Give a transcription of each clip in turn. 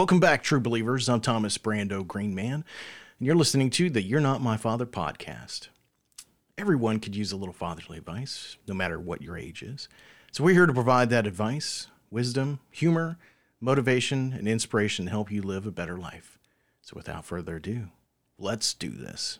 Welcome back, true believers. I'm Thomas Brando Greenman, and you're listening to the You're Not My Father podcast. Everyone could use a little fatherly advice, no matter what your age is. So we're here to provide that advice, wisdom, humor, motivation, and inspiration to help you live a better life. So without further ado, let's do this.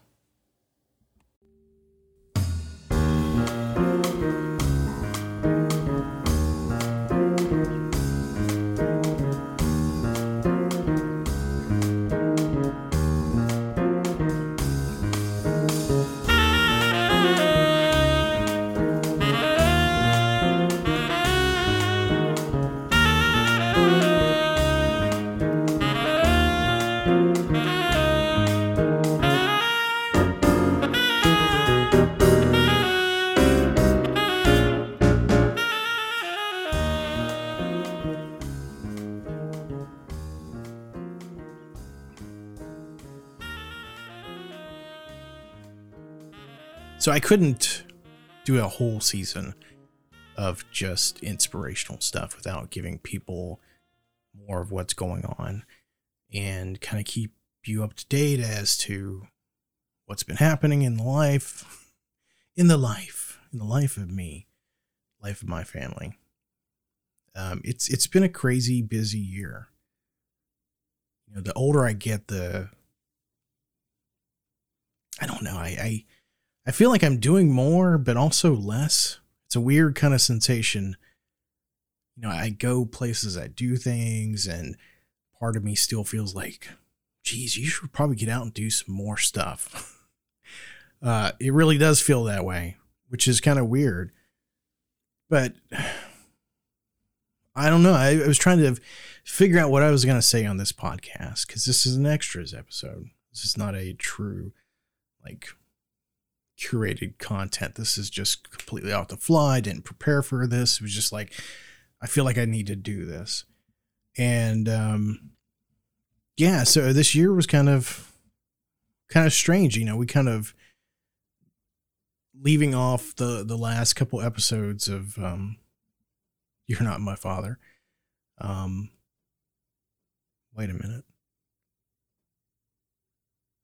I couldn't do a whole season of just inspirational stuff without giving people more of what's going on and kind of keep you up to date as to what's been happening in the life in the life in the life of me life of my family. Um, it's it's been a crazy busy year. You know the older i get the i don't know i i I feel like I'm doing more, but also less. It's a weird kind of sensation. You know, I go places, I do things, and part of me still feels like, geez, you should probably get out and do some more stuff. Uh, it really does feel that way, which is kind of weird. But I don't know. I, I was trying to figure out what I was going to say on this podcast because this is an extras episode. This is not a true, like, curated content. This is just completely off the fly. I didn't prepare for this. It was just like, I feel like I need to do this. And um, yeah, so this year was kind of kind of strange. You know, we kind of leaving off the the last couple episodes of um, You're Not My Father. Um, wait a minute.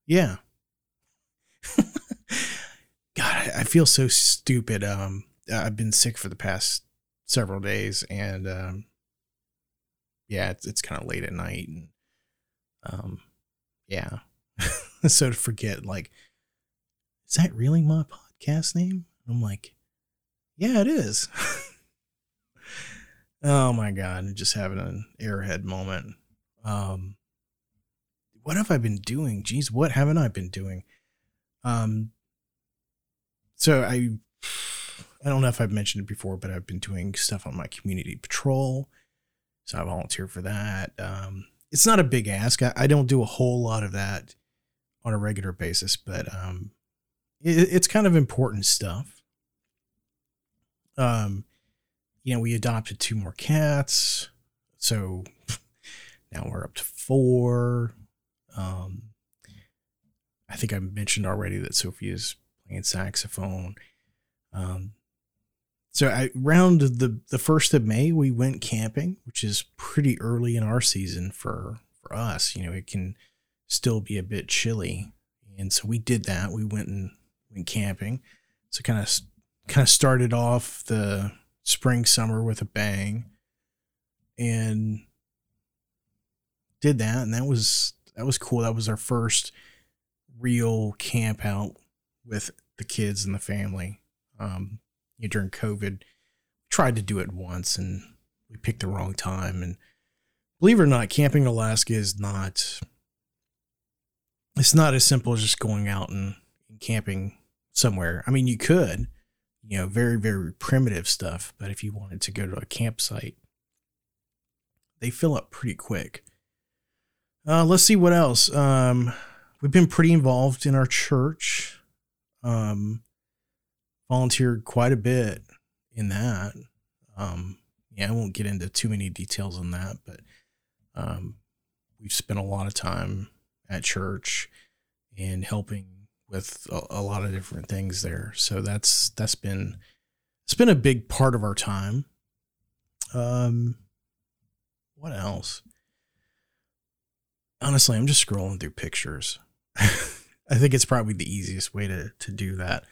Yeah. God, I feel so stupid. Um, I've been sick for the past several days, and um, yeah, it's it's kind of late at night, and um, yeah, so to forget, like, is that really my podcast name? I'm like, yeah, it is. oh my god, just having an airhead moment. Um, what have I been doing? Geez, what haven't I been doing? Um, so I I don't know if I've mentioned it before, but I've been doing stuff on my community patrol. So I volunteer for that. Um, it's not a big ask. I, I, don't do a whole lot of that on a regular basis, but um, it, it's kind of important stuff. Um, you know, we adopted two more cats, so now we're up to four. Um, I think I mentioned already that Sophia's playing saxophone. Um, so I around the the first of May we went camping, which is pretty early in our season for for us. You know, it can still be a bit chilly, and so we did that. We went and went camping. So kind of kind of started off the spring summer with a bang, and did that, and that was that was cool. That was our first real camp out with the kids and the family. Um, you know, during COVID, tried to do it once and we picked the wrong time. And believe it or not, camping in Alaska is not. It's not as simple as just going out and, and camping somewhere. I mean, you could, you know, very very primitive stuff. But if you wanted to go to a campsite, they fill up pretty quick. Uh, let's see what else. Um, we've been pretty involved in our church um, volunteered quite a bit in that. Um, yeah, I won't get into too many details on that, but um, we've spent a lot of time at church and helping with a, a, lot of different things there. So that's that's been it's been a big part of our time. Um, what else? honestly, I'm just scrolling through pictures. I think it's probably the easiest way to to do that.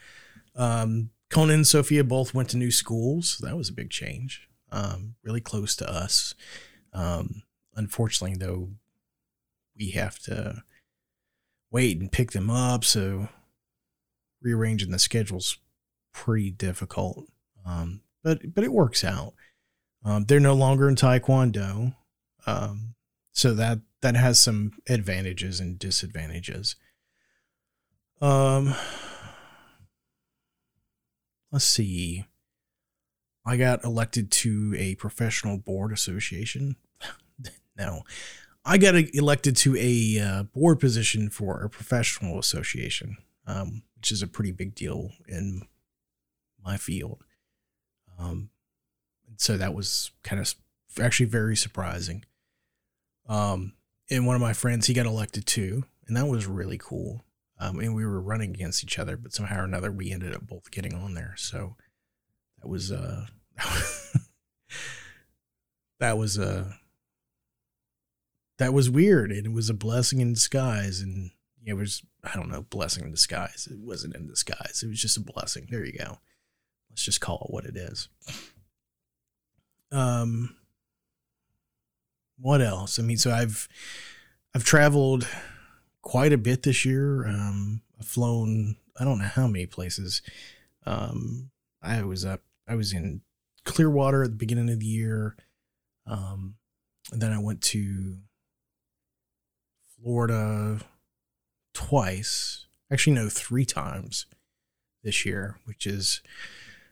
Um, Conan and Sophia both went to new schools. That was a big change. Um, really close to us. Um, unfortunately, though, we have to wait and pick them up. So rearranging the schedule's pretty difficult. Um, but but it works out. Um, they're no longer in Taekwondo, um, so that that has some advantages and disadvantages. Um, let's see. I got elected to a professional board association. no, I got elected to a uh, board position for a professional association, um, which is a pretty big deal in my field. Um, so that was kind of actually very surprising. Um, and one of my friends, he got elected too, and that was really cool. Um, and we were running against each other, but somehow or another, we ended up both getting on there. So that was uh, that was uh, that was weird, and it was a blessing in disguise. And it was I don't know, blessing in disguise. It wasn't in disguise. It was just a blessing. There you go. Let's just call it what it is. Um, what else? I mean, so I've I've traveled quite a bit this year. Um, I've flown I don't know how many places. Um, I was up. I was in Clearwater at the beginning of the year. Um, and then I went to Florida twice. Actually, no, three times this year, which is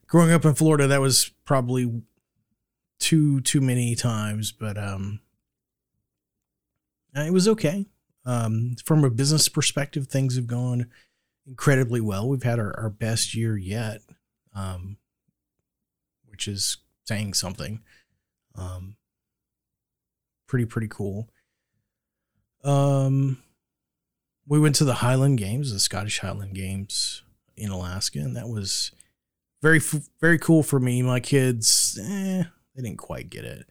growing up in Florida. That was probably too too many times, but um, it was okay. Um, from a business perspective, things have gone incredibly well. We've had our, our best year yet, um, which is saying something. Um, pretty pretty cool. Um, we went to the Highland Games, the Scottish Highland Games in Alaska, and that was very very cool for me. My kids, eh, they didn't quite get it.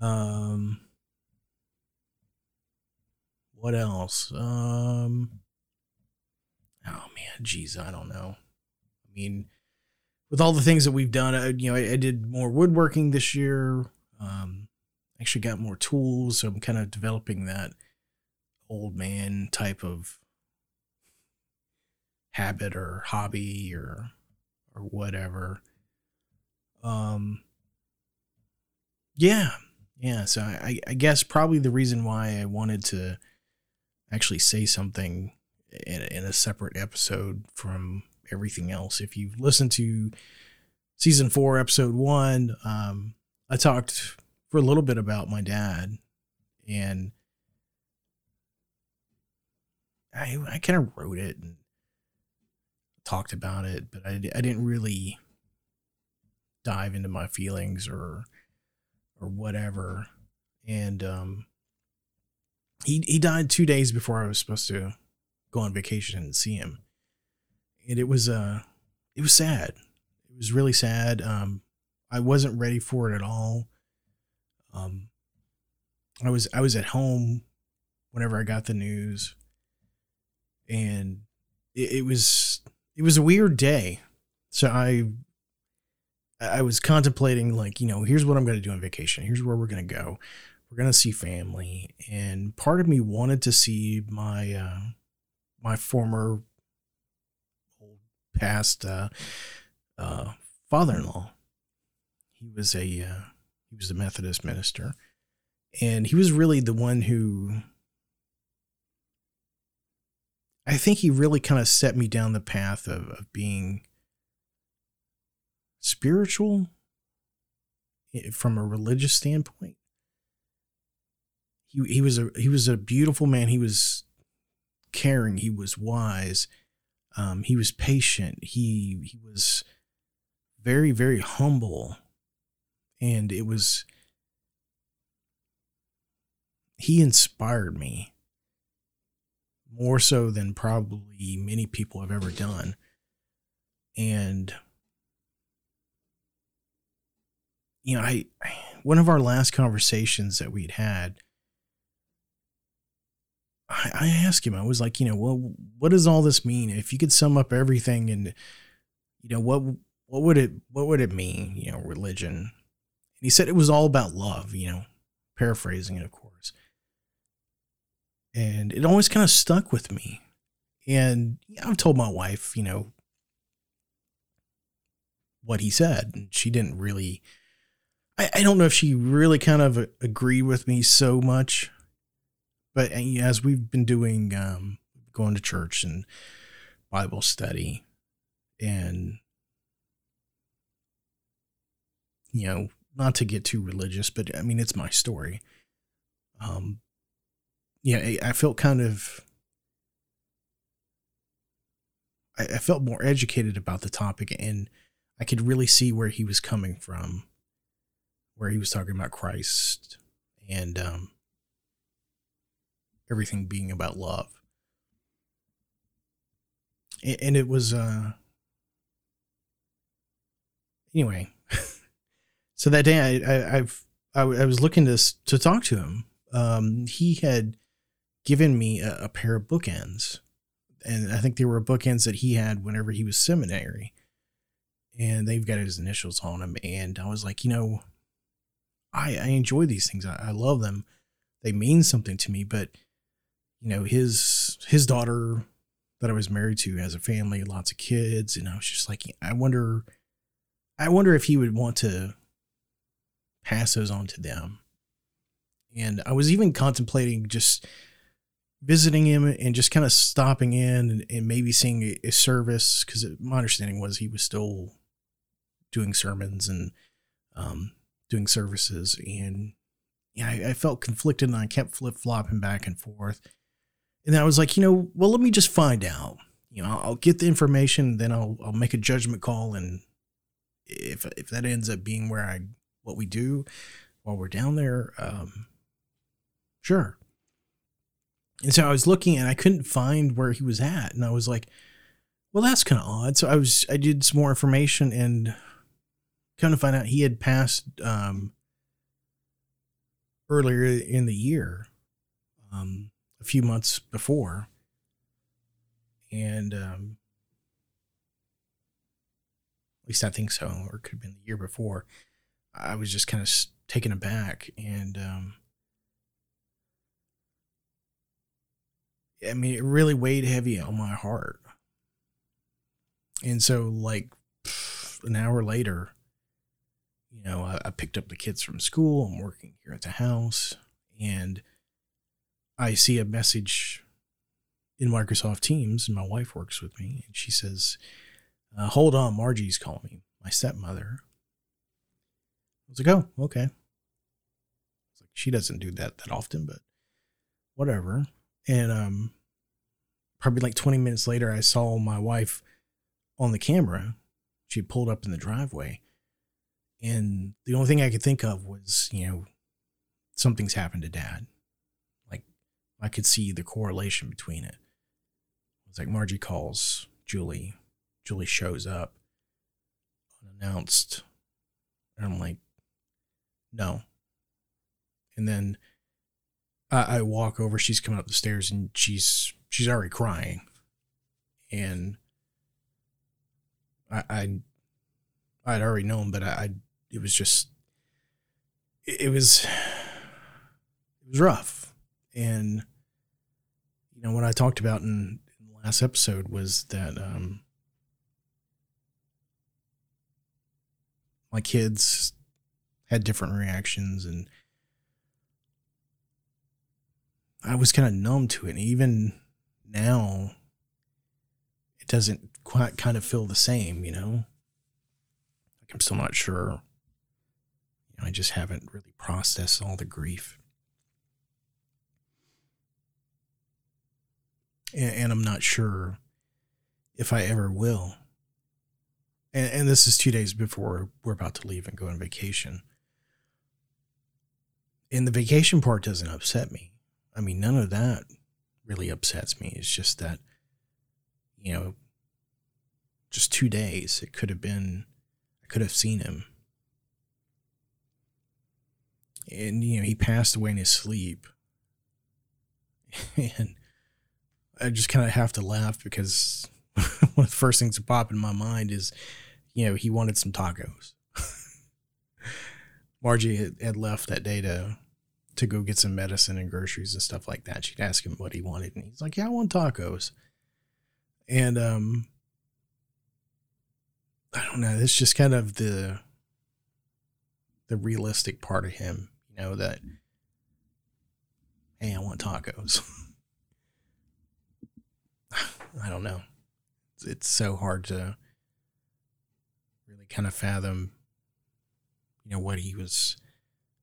Um, what else? Um, oh man, geez, I don't know. I mean, with all the things that we've done, I, you know, I, I did more woodworking this year. Um, actually got more tools, so I'm kind of developing that old man type of habit or hobby or or whatever. Um, yeah, yeah. So I, I guess probably the reason why I wanted to actually say something in, in a separate episode from everything else. If you've listened to season four, episode one, um, I talked for a little bit about my dad and I, I kind of wrote it and talked about it, but I, I didn't really dive into my feelings or or whatever. And um, he he died two days before I was supposed to go on vacation and see him, and it was uh it was sad. It was really sad. Um, I wasn't ready for it at all. Um, I was I was at home whenever I got the news, and it, it was it was a weird day. So I I was contemplating like, you know, here's what I'm going to do on vacation. Here's where we're going to go. We're to see family, and part of me wanted to see my uh my former old past uh uh father-in-law. He was a uh, he was a Methodist minister, and he was really the one who I think he really kind of set me down the path of, of being spiritual eh, from a religious standpoint. He, he was a he was a beautiful man. He was caring. He was wise. Um, he was patient. He he was very very humble, and it was he inspired me more so than probably many people have ever done. And you know, I one of our last conversations that we'd had, I, I asked him, I was like, you know, well, what does all this mean? If you could sum up everything and, you know, what, what would it, what would it mean? You know, religion. And he said it was all about love, you know, paraphrasing it, of course. And it always kind of stuck with me. And I've told my wife, you know, what he said. And she didn't really, I, I don't know if she really kind of agreed with me so much. But as we've been doing, um, going to church and Bible study and, you know, not to get too religious, but I mean, it's my story. Um, yeah, I felt kind of I, I felt more educated about the topic and I could really see where he was coming from, where he was talking about Christ and um, everything being about love. And, it was, uh, anyway. so that day, I, I, I've, I, I was looking to to talk to him. Um, he had given me a, a pair of bookends and I think they were bookends that he had whenever he was seminary. And they've got his initials on them. And I was like, you know, I, I enjoy these things. I, I love them. They mean something to me. But, you know, his his daughter that I was married to has a family, lots of kids. And I was just like, I wonder I wonder if he would want to pass those on to them. And I was even contemplating just visiting him and just kind of stopping in and, and maybe seeing a, a service because my understanding was he was still doing sermons and um, doing services and yeah I, I felt conflicted and I kept flip flopping back and forth and I was like you know well let me just find out you know I'll, get the information then I'll I'll make a judgment call and if if that ends up being where I what we do while we're down there um, sure and so I was looking and I couldn't find where he was at. And I was like, well, that's kind of odd. So I was, I did some more information and kind of find out he had passed um, earlier in the year, um, a few months before. And um, at least I think so, or it could have been the year before. I was just kind of taken aback. And, um, I mean, it really weighed heavy on my heart. And so, like, an hour later, you know, I, I, picked up the kids from school. I'm working here at the house, and I see a message in Microsoft Teams, and my wife works with me, and she says, uh, "Hold on, Margie's calling me, my stepmother." I was like, "Oh, okay." I was like, "She doesn't do that that often, but whatever." And um, probably like 20 minutes later, I saw my wife on the camera. She pulled up in the driveway. And the only thing I could think of was, you know, something's happened to dad. I could see the correlation between it. It's like Margie calls Julie. Julie shows up unannounced. And I'm like, no. And then I, I walk over. She's coming up the stairs and she's she's already crying, and I I I'd already known, but I, I it was just it, it was it was rough, and you know what I talked about in, in the last episode was that um my kids had different reactions and I was kind of numb to it. And even now, it doesn't quite kind of feel the same, you know? Like I'm still not sure. You know, I just haven't really processed all the grief. And, and I'm not sure if I ever will. And, and this is two days before we're about to leave and go on vacation. And the vacation part doesn't upset me I mean, none of that really upsets me. It's just that, you know, just two days, it could have been, I could have seen him. And, you know, he passed away in his sleep. and I just kind of have to laugh because one of the first things that pop in my mind is, you know, he wanted some tacos. Margie had, had left that day to to go get some medicine and groceries and stuff like that. She'd ask him what he wanted, and he's like, "Yeah, I want tacos." And um, I don't know. It's just kind of the the realistic part of him, you know, that hey, I want tacos. I don't know. It's, it's so hard to really kind of fathom, you know, what he was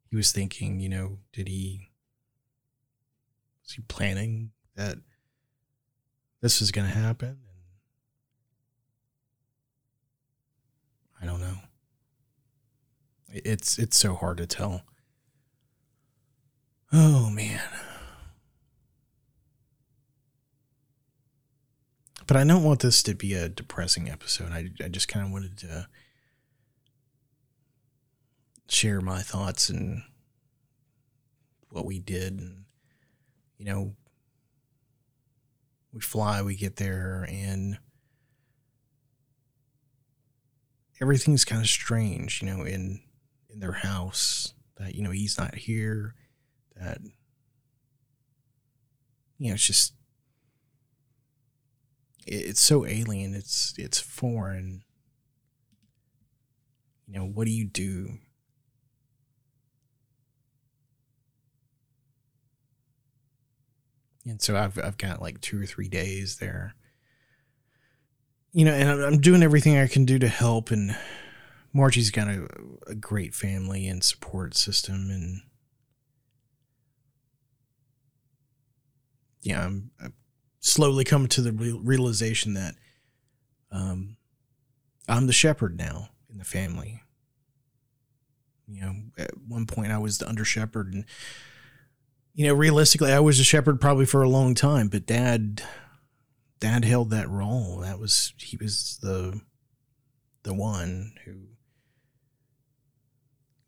he was thinking. You know, did he was he planning that this is going to happen? I don't know. It's it's so hard to tell. Oh man. But I don't want this to be a depressing episode. I, I just kind of wanted to share my thoughts and what we did. And, you know, we fly, we get there, and everything's kind of strange, you know, in in their house that, you know, he's not here, that you know, it's just it's so alien. It's it's foreign. You know, what do you do? And so I've I've got like two or three days there. You know, and I'm doing everything I can do to help. And Margie's got a, a great family and support system, and yeah, I'm, I'm slowly come to the realization that um, I'm the shepherd now in the family. You know, at one point I was the under shepherd, and you know, realistically, I was a shepherd probably for a long time. But Dad, Dad held that role. That was he was the the one who.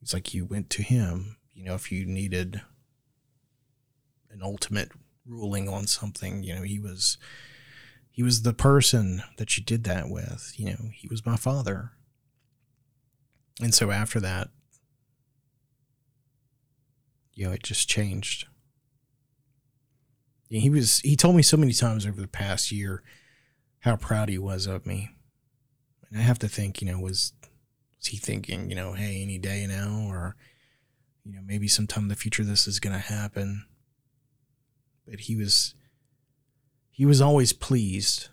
It's like you went to him. You know, if you needed an ultimate ruling on something. You know, he was he was the person that you did that with. You know, he was my father. And so after that, you know, it just changed. He was he told me so many times over the past year how proud he was of me. And I have to think, you know, was was he thinking, you know, hey, any day now or you know, maybe sometime in the future this is going to happen but he was he was always pleased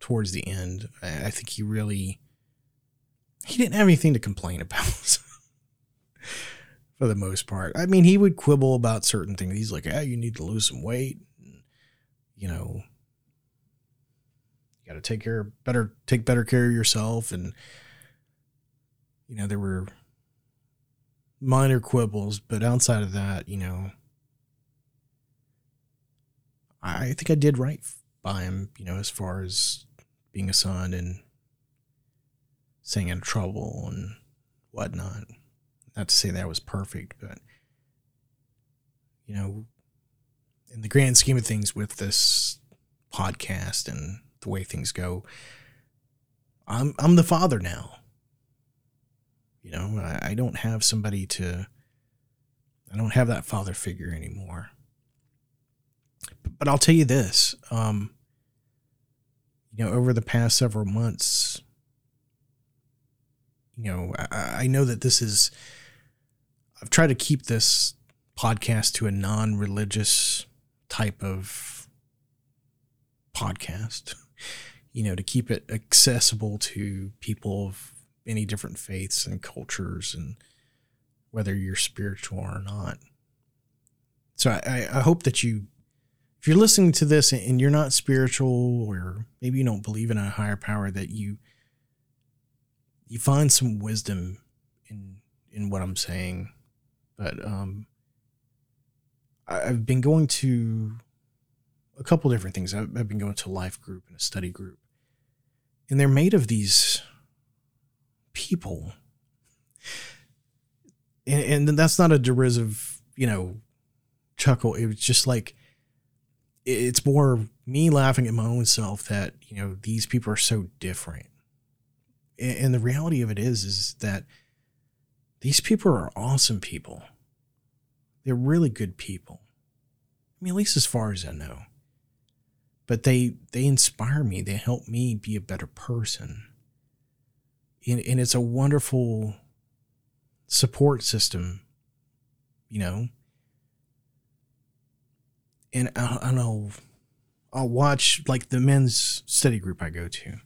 towards the end. I, I think he really he didn't have anything to complain about for the most part. I mean, he would quibble about certain things. He's like, "Ah, you need to lose some weight." You know, you got to take care better take better care of yourself and you know, there were minor quibbles, but outside of that, you know, I think I did right by him, you know, as far as being a son and staying out of trouble and whatnot. Not to say that was perfect, but you know, in the grand scheme of things with this podcast and the way things go, I'm I'm the father now. You know, I, I don't have somebody to I don't have that father figure anymore but I'll tell you this, um, you know, over the past several months, you know, I, I know that this is, I've tried to keep this podcast to a non religious type of podcast, you know, to keep it accessible to people of any different faiths and cultures and whether you're spiritual or not. So I, I hope that you if you're listening to this and you're not spiritual or maybe you don't believe in a higher power that you you find some wisdom in in what I'm saying. But um I've been going to a couple different things. I've, I've been going to a life group and a study group. And they're made of these people. And, and that's not a derisive you know chuckle. It was just like it's more me laughing at my own self that you know these people are so different. And the reality of it is is that these people are awesome people. They're really good people. I mean at least as far as i know. But they they inspire me. They help me be a better person. And, and it's a wonderful support system you know and I, I know I'll watch like the men's study group I go to.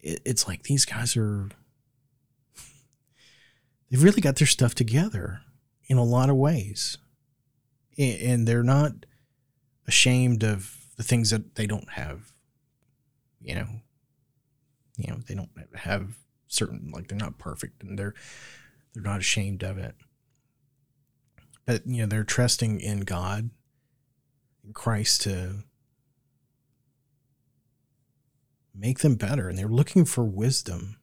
It, it's like these guys are they've really got their stuff together in a lot of ways, and, and they're not ashamed of the things that they don't have. You know, you know they don't have certain like they're not perfect and they're they're not ashamed of it but you know they're trusting in god Christ to make them better. And they're looking for wisdom.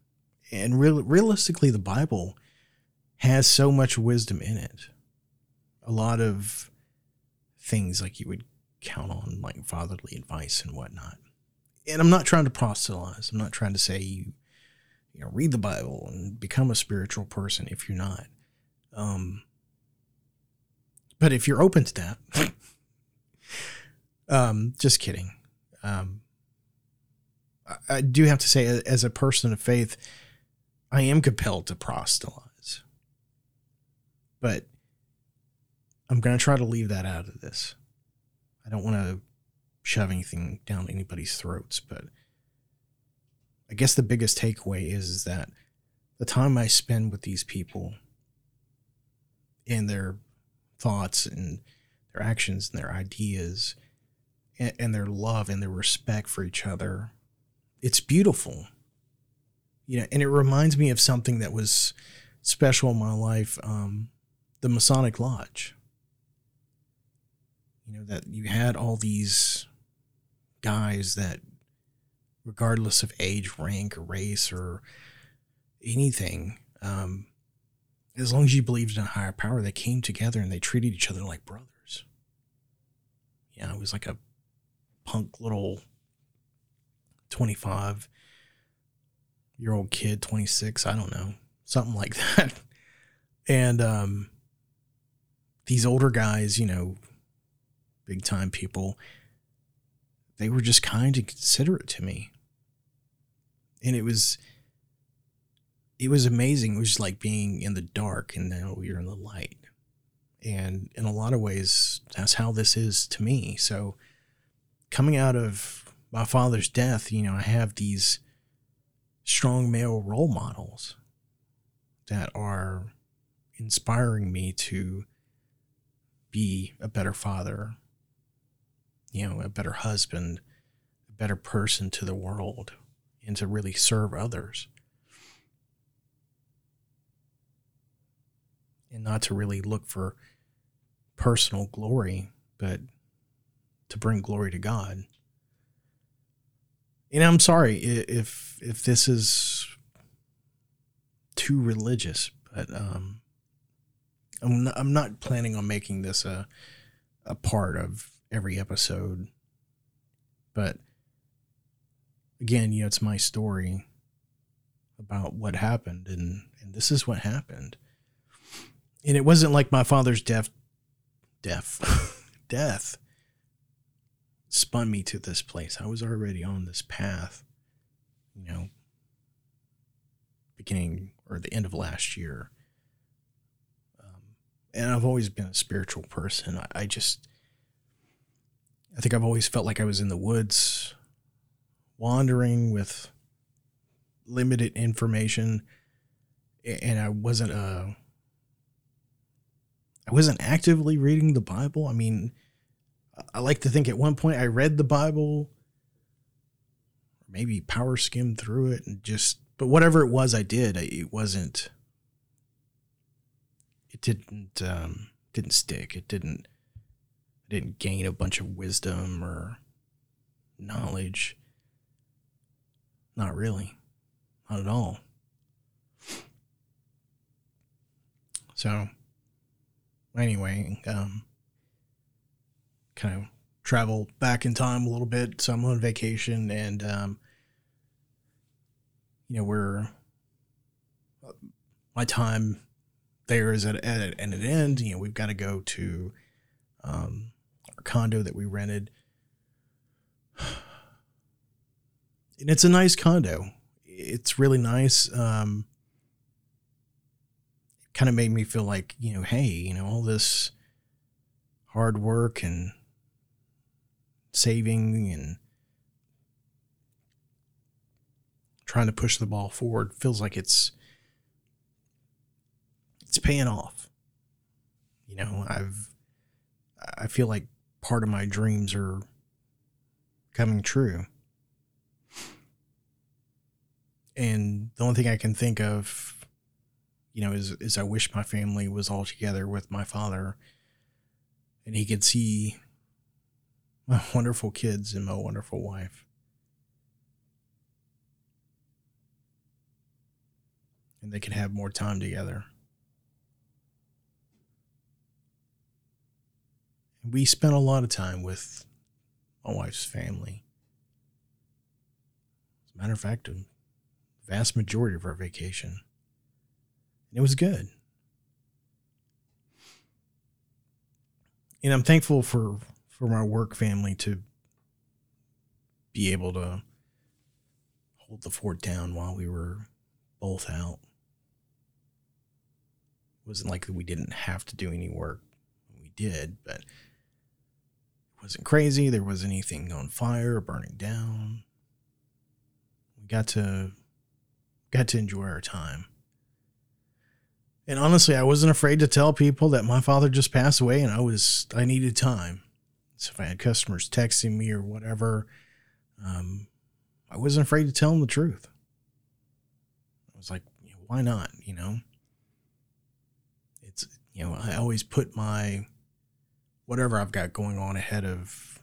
And real, realistically, the Bible has so much wisdom in it. A lot of things like you would count on, like fatherly advice and whatnot. And I'm not trying to proselytize. I'm not trying to say you, you know, read the Bible and become a spiritual person if you're not. Um, but if you're open to that, Um, just kidding. Um, I, I do have to say, as a person of faith, I am compelled to proselytize. But I'm going to try to leave that out of this. I don't want to shove anything down anybody's throats, but I guess the biggest takeaway is, is that the time I spend with these people and their thoughts and their actions and their ideas and, and their love and their respect for each other. It's beautiful. You know, and it reminds me of something that was special in my life, um, the Masonic Lodge. You know, that you had all these guys that, regardless of age, rank, or race, or anything, um, as long as you believed in a higher power, they came together and they treated each other like brothers. Yeah, it was like a punk little 25 year old kid, 26, I don't know, something like that. And um, these older guys, you know, big time people, they were just kind and considerate to me. And it was it was amazing. It was just like being in the dark and now you're in the light. And in a lot of ways, that's how this is to me. So coming out of my father's death, you know, I have these strong male role models that are inspiring me to be a better father, you know, a better husband, a better person to the world, and to really serve others. And not to really look for personal glory, but to bring glory to God. And I'm sorry if if this is too religious, but um, I'm not, I'm not planning on making this a a part of every episode. But again, you know, it's my story about what happened, and and this is what happened. And it wasn't like my father's death, death, death spun me to this place. I was already on this path, you know, beginning or the end of last year. Um, and I've always been a spiritual person. I, I just, I think I've always felt like I was in the woods, wandering with limited information, and I wasn't uh I wasn't actively reading the Bible. I mean, I like to think at one point I read the Bible, maybe power skimmed through it and just, but whatever it was I did, it wasn't, it didn't, um, didn't stick. It didn't, I didn't gain a bunch of wisdom or knowledge. Not really. Not at all. So, anyway, um, kind of travel back in time a little bit. So I'm on vacation, and um, you know, we're my time there is at, at, at an end. You know, we've got to go to um, our condo that we rented. And it's a nice condo. It's really nice. Um, kind of made me feel like, you know, hey, you know, all this hard work and saving and trying to push the ball forward feels like it's it's paying off. You know, I've I feel like part of my dreams are coming true. And the only thing I can think of, you know, is is I wish my family was all together with my father and he could see my wonderful kids and my wonderful wife. And they could have more time together. we spent a lot of time with my wife's family. As a matter of fact, a vast majority of our vacation. And it was good. And I'm thankful for for my work family to be able to hold the fort down while we were both out. It wasn't like we didn't have to do any work. We did, but it wasn't crazy. There wasn't anything on fire or burning down. We got to got to enjoy our time. And honestly, I wasn't afraid to tell people that my father just passed away and I was I needed time. So if I had customers texting me or whatever, um, I wasn't afraid to tell them the truth. I was like, why not? You know, it's you know I always put my whatever I've got going on ahead of.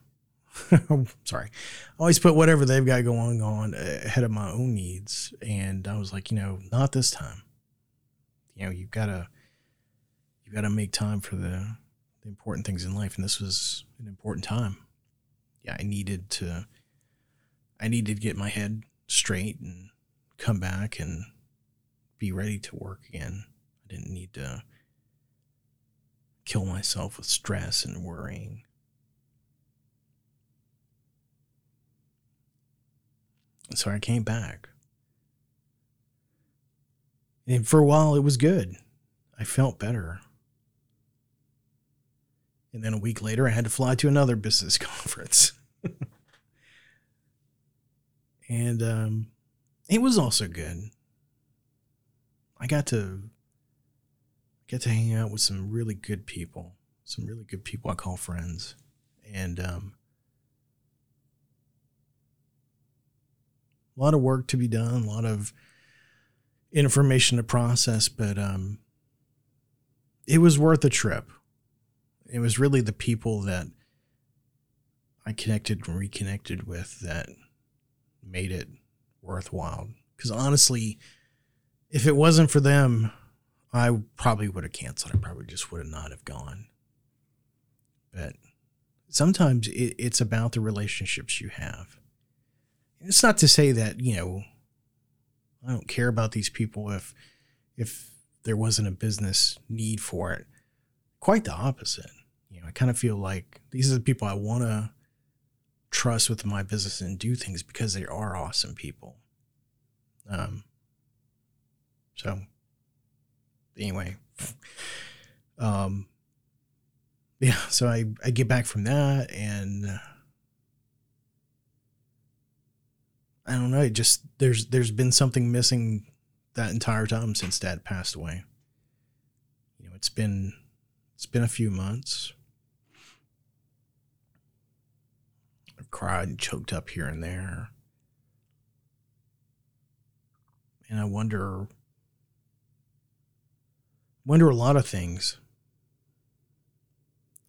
sorry, I always put whatever they've got going on ahead of my own needs, and I was like, you know, not this time. You know, you've got to you got to make time for the, the important things in life, and this was an important time. Yeah, I needed to. I needed to get my head straight and come back and be ready to work again. I didn't need to kill myself with stress and worrying. So I came back. And for a while, it was good. I felt better. And then a week later, I had to fly to another business conference. and um, it was also good. I got to get to hang out with some really good people, some really good people I call friends, and um, a lot of work to be done, a lot of information to process, but um, it was worth the trip. It was really the people that I connected and reconnected with that made it worthwhile. Because honestly, if it wasn't for them, I probably would have canceled. I probably just would have not have gone. But sometimes it, it's about the relationships you have. It's not to say that you know I don't care about these people if if there wasn't a business need for it. Quite the opposite. You know, I kind of feel like these are the people I want to trust with my business and do things because they are awesome people. Um. So anyway, um, yeah, so I, I get back from that and I don't know, it just there's there's been something missing that entire time since dad passed away. You know, it's been it's been a few months. I've cried and choked up here and there. And I wonder wonder a lot of things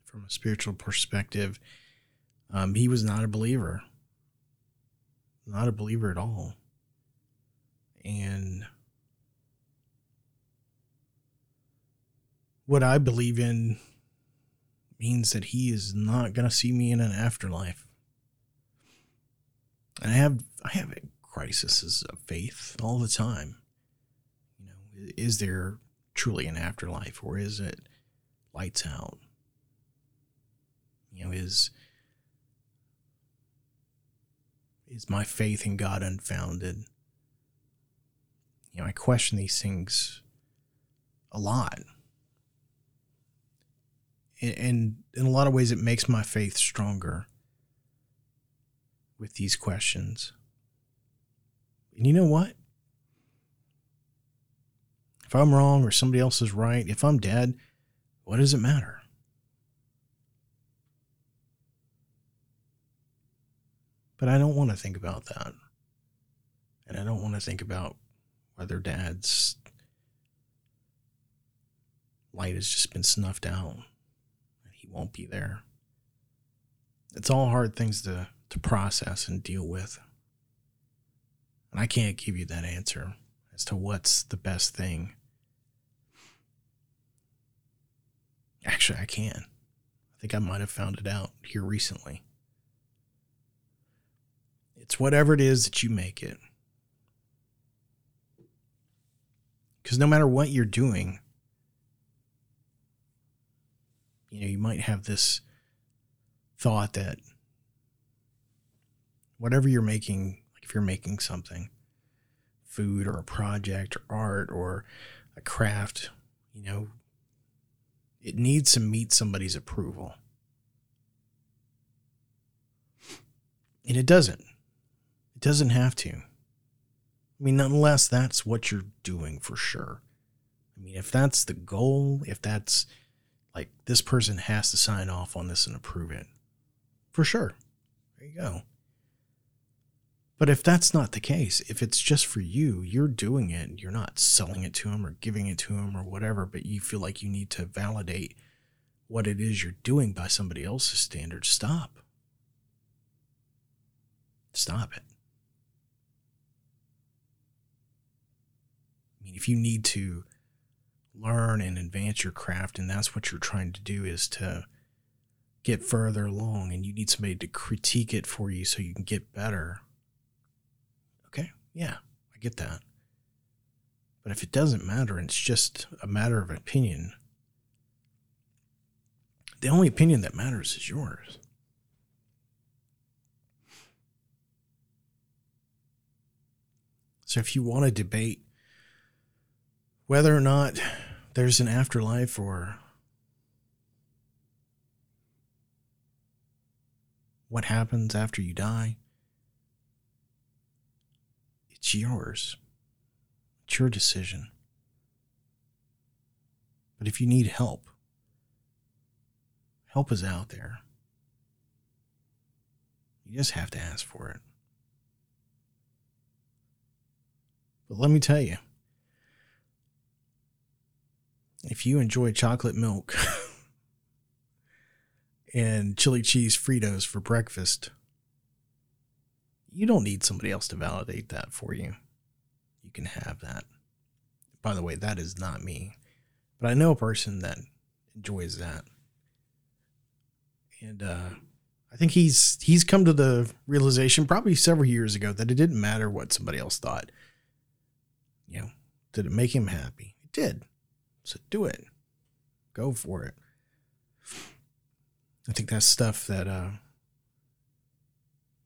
from a spiritual perspective. Um, he was not a believer, not a believer at all. And what I believe in means that he is not going to see me in an afterlife. And I have I have crises of faith all the time. You know, is there truly an afterlife or is it lights out? You know, is is my faith in God unfounded? You know, I question these things a lot. And in a lot of ways, it makes my faith stronger with these questions. And you know what? If I'm wrong or somebody else is right, if I'm dead, what does it matter? But I don't want to think about that. And I don't want to think about whether dad's light has just been snuffed out and he won't be there. It's all hard things to, to process and deal with. And I can't give you that answer as to what's the best thing. Actually, I can. I think I might have found it out here recently. It's whatever it is that you make it. Because no matter what you're doing, you know, you might have this thought that whatever you're making, like if you're making something, food or a project or art or a craft, you know, it needs to meet somebody's approval. And it doesn't. It doesn't have to. I mean, unless that's what you're doing for sure. I mean, if that's the goal, if that's like this person has to sign off on this and approve it. For sure. There you go. But if that's not the case, if it's just for you, you're doing it, you're not selling it to them or giving it to them or whatever, but you feel like you need to validate what it is you're doing by somebody else's standards, stop. Stop it. Mean, if you need to learn and advance your craft and that's what you're trying to do is to get further along and you need somebody to critique it for you so you can get better. Okay yeah i get that. But if it doesn't matter and it's just a matter of opinion the only opinion that matters is yours. So if you want to debate whether or not there's an afterlife or what happens after you die. It's yours. It's your decision. But if you need help, help is out there. You just have to ask for it. But let me tell you, if you enjoy chocolate milk and chili cheese Fritos for breakfast, you don't need somebody else to validate that for you. You can have that. By the way, that is not me, but I know a person that enjoys that. And uh, I think he's he's come to the realization probably several years ago that it didn't matter what somebody else thought. You know, did it make him happy? It did. So do it. Go for it. I think that's stuff that uh,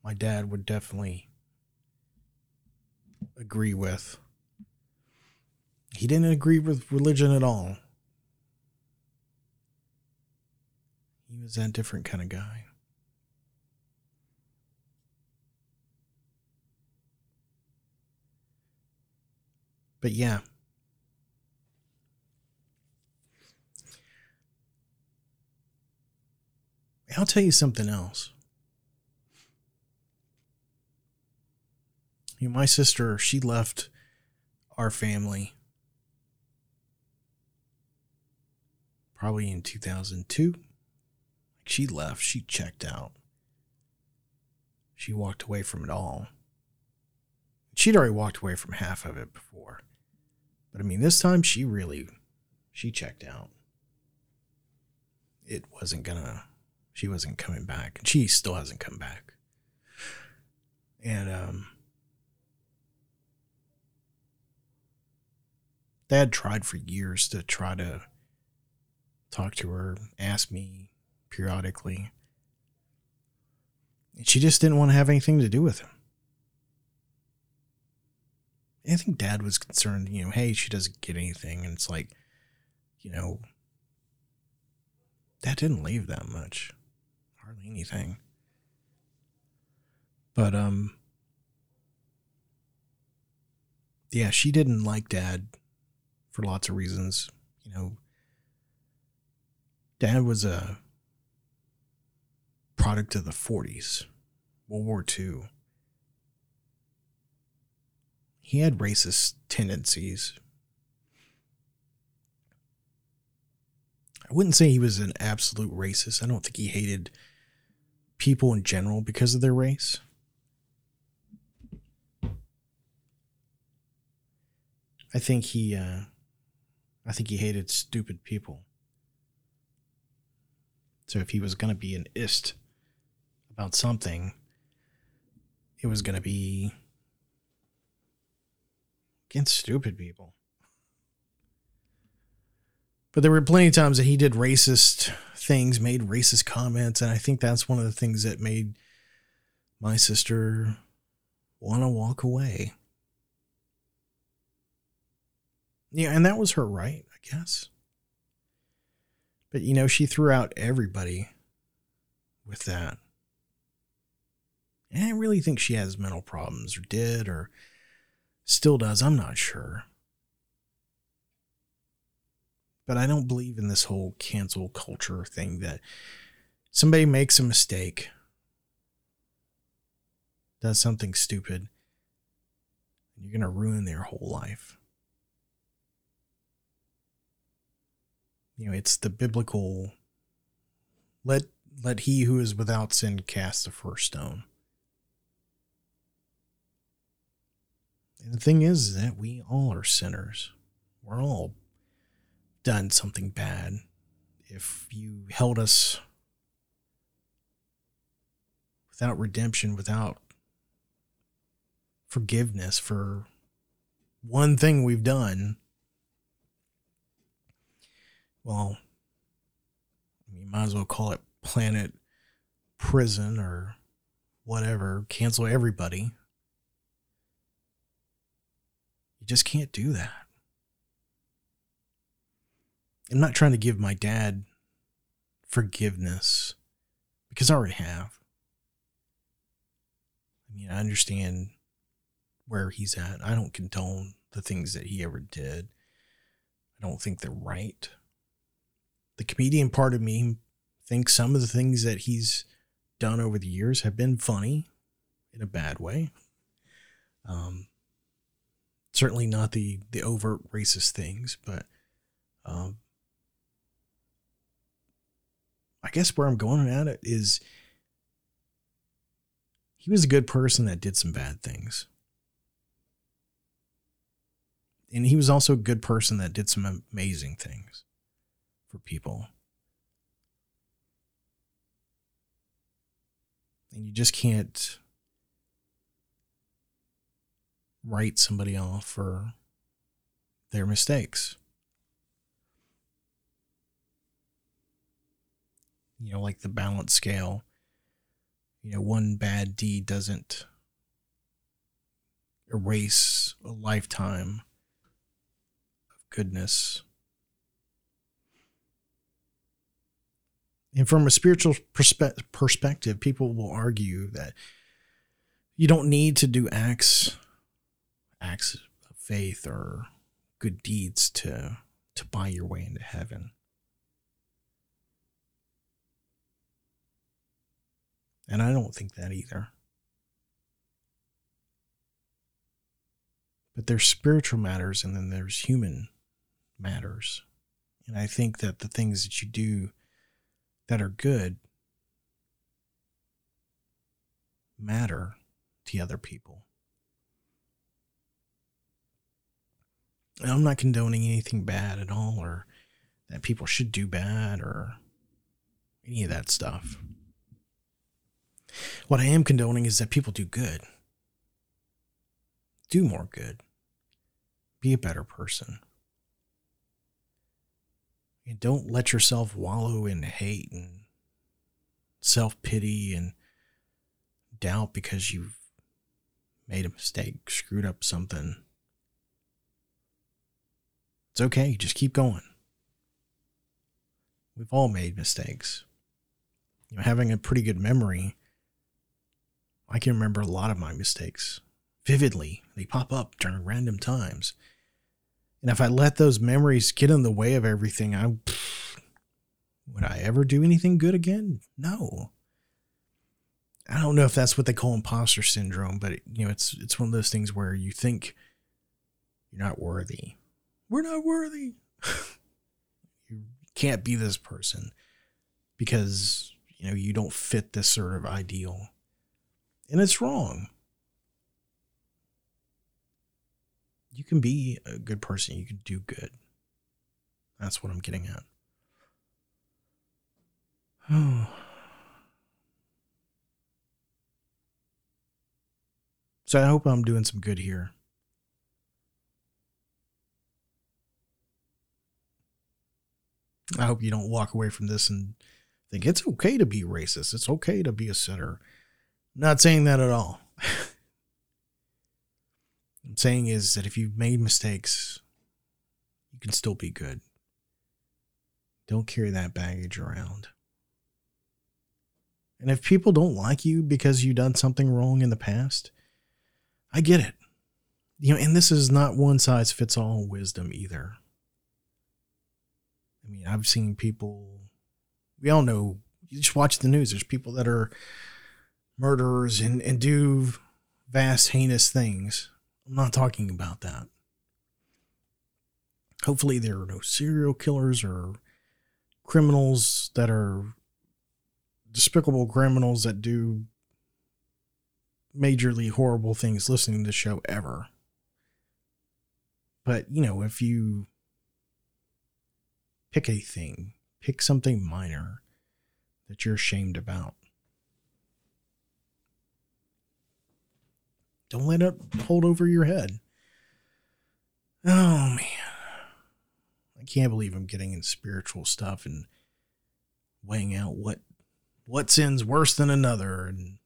my dad would definitely agree with. He didn't agree with religion at all. He was that different kind of guy. But yeah, I'll tell you something else. You know, my sister, she left our family probably in 2002. She left, she checked out. She walked away from it all. She'd already walked away from half of it before. But I mean, this time she really she checked out. it wasn't gonna, she wasn't coming back. And she still hasn't come back. And, um, dad tried for years to try to talk to her, ask me periodically. And she just didn't want to have anything to do with him. I think dad was concerned, you know, hey, she doesn't get anything. And it's like, you know, that didn't leave that much. Anything. But, um, yeah, she didn't like dad for lots of reasons. You know, dad was a product of the 40s, World War II. He had racist tendencies. I wouldn't say he was an absolute racist. I don't think he hated people in general because of their race. I think he uh, I think he hated stupid people. So if he was going to be an ist about something, it was going to be against stupid people. But there were plenty of times that he did racist things, made racist comments, and I think that's one of the things that made my sister want to walk away. Yeah, and that was her right, I guess. But you know, she threw out everybody with that. And I really think she has mental problems, or did, or still does. I'm not sure. But I don't believe in this whole cancel culture thing that somebody makes a mistake, does something stupid, and you're going to ruin their whole life. you know, it's the biblical let let he who is without sin cast the first stone. And the thing is that we all are sinners. We're all done something bad. If you held us without redemption, without forgiveness for one thing we've done, well, you might as well call it planet prison or whatever, cancel everybody. You just can't do that. I'm not trying to give my dad forgiveness because I already have. I mean, I understand where he's at. I don't condone the things that he ever did. I don't think they're right the comedian part of me thinks some of the things that he's done over the years have been funny in a bad way. Um, certainly not the the overt racist things, but um, I guess where I'm going at it is he was a good person that did some bad things. And he was also a good person that did some amazing things for people. And you just can't write somebody off for their mistakes. You know, like the balance scale. You know, one bad deed doesn't erase a lifetime of goodness And from a spiritual perspe- perspective, people will argue that you don't need to do acts acts of faith or good deeds to to buy your way into heaven. And I don't think that either. But there's spiritual matters and then there's human matters. And I think that the things that you do that are good matter to other people. And I'm not condoning anything bad at all or that people should do bad or any of that stuff. What I am condoning is that people do good. Do more good. Be a better person. And don't let yourself wallow in hate and self pity and doubt because you've made a mistake, screwed up something. It's okay. Just keep going. We've all made mistakes. You know, having a pretty good memory, I can remember a lot of my mistakes vividly. They pop up during random times. And if I let those memories get in the way of everything, I would I ever do anything good again? No. I don't know if that's what they call imposter syndrome, but it, you know, it's it's one of those things where you think you're not worthy. We're not worthy. you can't be this person because you know you don't fit this sort of ideal. And it's wrong. you can be a good person. You can do good. That's what I'm getting at. Oh. So I hope I'm doing some good here. I hope you don't walk away from this and think it's okay to be racist. It's okay to be a sinner. Not saying that at all. I'm saying is that if you've made mistakes, you can still be good. Don't carry that baggage around. And if people don't like you because you've done something wrong in the past, I get it. You know, and this is not one size fits all wisdom either. I mean, I've seen people, we all know, you just watch the news. There's people that are murderers and, and do vast, heinous things. I'm not talking about that. Hopefully, there are no serial killers or criminals that are despicable criminals that do majorly horrible things listening to the show ever. But, you know, if you pick a thing, pick something minor that you're ashamed about, Don't let it hold over your head. Oh man. I can't believe I'm getting in spiritual stuff and weighing out what what sin's worse than another and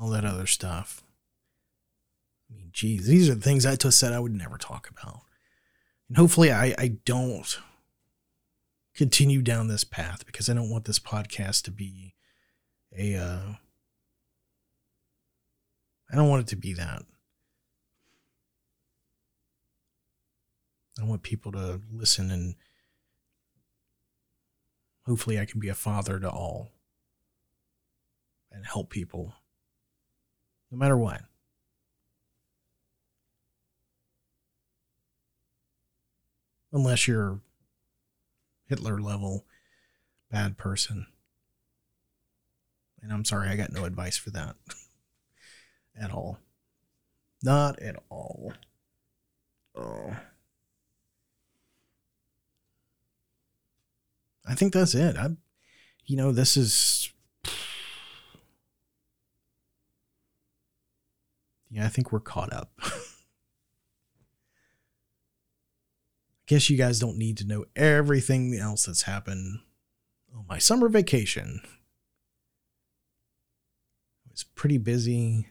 all that other stuff. I mean, geez, these are the things I just said I would never talk about. And hopefully I, I don't continue down this path because I don't want this podcast to be a uh, I don't want it to be that. I want people to listen and hopefully I can be a father to all and help people no matter what. Unless you're Hitler level bad person. And I'm sorry, I got no advice for that. at all. Not at all. Oh. I think that's it. I, you know, this is. Yeah, I think we're caught up. I guess you guys don't need to know everything else that's happened my summer vacation. Was pretty busy.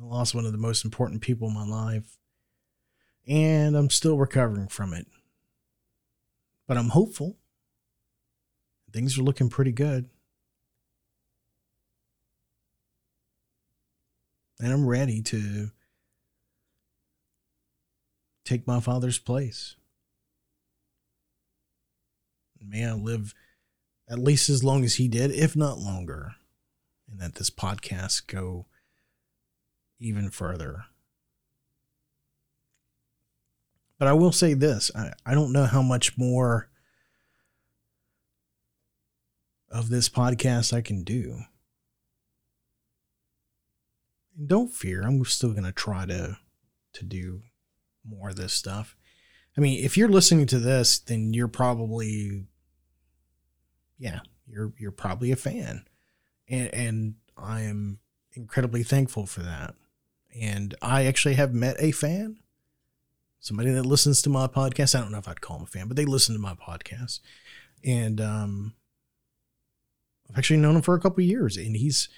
I lost one of the most important people in my life, and I'm still recovering from it. But I'm hopeful. Things are looking pretty good. And I'm ready to take my father's place. May I live at least as long as he did, if not longer, and that this podcast go even further. But I will say this I, I don't know how much more of this podcast I can do. And don't fear, I'm still going to try to to do more of this stuff. I mean, if you're listening to this, then you're probably yeah, you're you're probably a fan, and and I am incredibly thankful for that. And I actually have met a fan, somebody that listens to my podcast. I don't know if I'd call him a fan, but they listen to my podcast, and um, I've actually known him for a couple years, and he's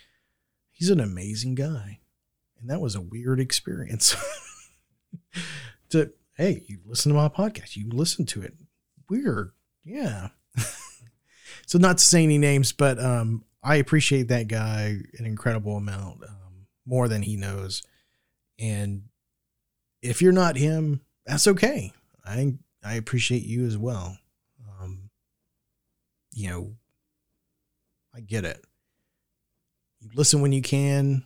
he's an amazing guy, and that was a weird experience. to hey, you listen to my podcast, you listen to it. Weird, yeah. so not to say any names, but um, I appreciate that guy an incredible amount, um, more than he knows. And if you're not him, that's okay. I I appreciate you as well. Um, you know, I get it. You listen when you can.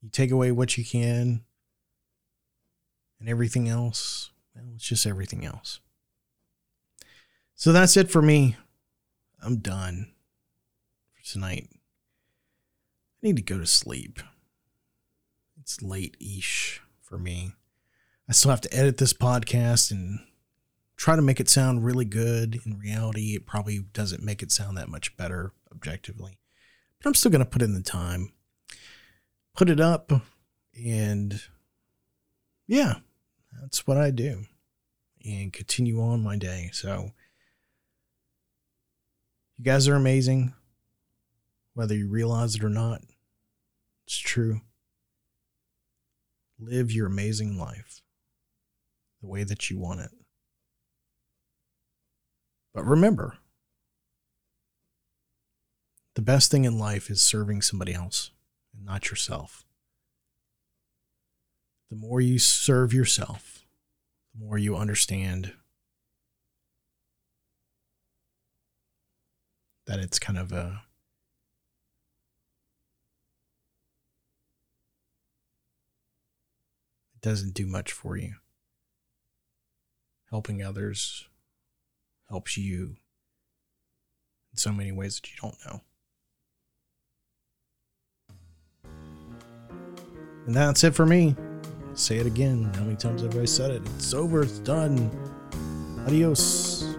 You take away what you can. And everything else, well, it's just everything else. So that's it for me. I'm done for tonight. I need to go to sleep. It's late ish for me. I still have to edit this podcast and try to make it sound really good. In reality, it probably doesn't make it sound that much better objectively. But I'm still going to put in the time, put it up, and yeah, that's what I do and continue on my day. So, you guys are amazing, whether you realize it or not. It's true. Live your amazing life the way that you want it. But remember, the best thing in life is serving somebody else and not yourself. The more you serve yourself, the more you understand that it's kind of a doesn't do much for you. Helping others helps you in so many ways that you don't know. And that's it for me. Say it again. How many times have I said it? It's over. It's done. Adios.